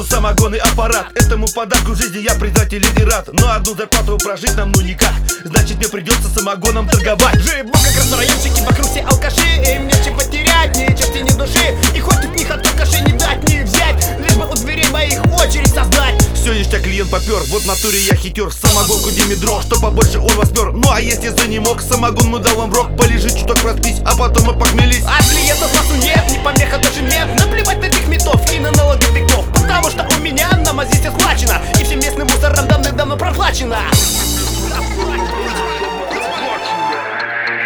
что самогонный аппарат. Этому подарку жизни я признателен и рад. Но одну зарплату прожить нам ну никак. Значит мне придется самогоном торговать. Живу как раз в райончике, вокруг все алкаши. Им нечего терять, ни части, ни души. И хоть от них от алкашей не дать, не взять. Лишь бы у дверей моих очередь создать. Все ништяк клиент попер, вот в натуре я хитер Самогонку Димедро, что побольше он вас пер Ну а если за не мог, самогон мы дал вам рок Полежи чуток проспись, а потом мы похмелись А клиентов массу нет, не помеха проплачено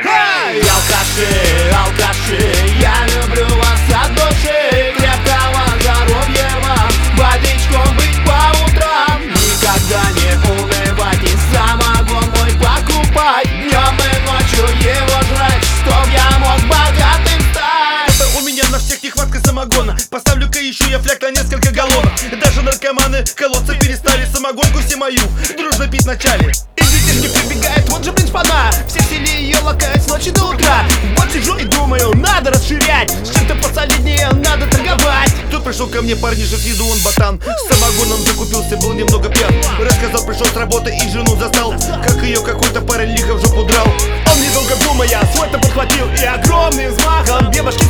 Эй, алкаши, алкаши, я люблю вас от души Крепкого здоровья вам, водичком быть по утрам Никогда не унывайте, самогон мой покупать Днем и ночью его жрать, чтоб я мог богатым стать. У меня на всех нехватка самогона. Поставлю-ка еще я фляг на несколько галлонов. Даже наркоманы колодцы перестали Самогонку все мою. Дружно пить вначале И детишки прибегают, вот же блин шпана. Все в селе ее лакают с ночи до утра. Вот сижу и думаю, надо расширять. С чем-то посолиднее надо торговать. Тут пришел ко мне парниша с виду он ботан. С самогоном закупился, был немного пьян. Рассказал, пришел с работы и жену застал. Как ее какой-то парень лихо в жопу драл. Он недолго думая, свой-то подхватил И огромным взмахом две башки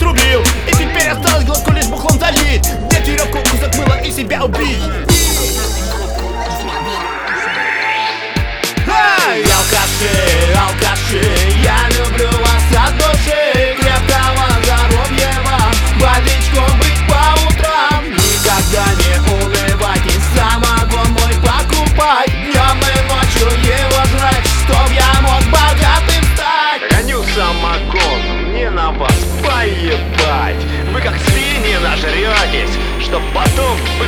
души Я люблю вас от души. Крепкого здоровья вам Бодрячком быть по утрам. Никогда не унывать И самогон мой покупать. Днем и ночью его жрать Чтоб я мог богатым стать. Гоню самогон, мне на вас поебать. Вы как свиньи нажретесь Чтоб потом вы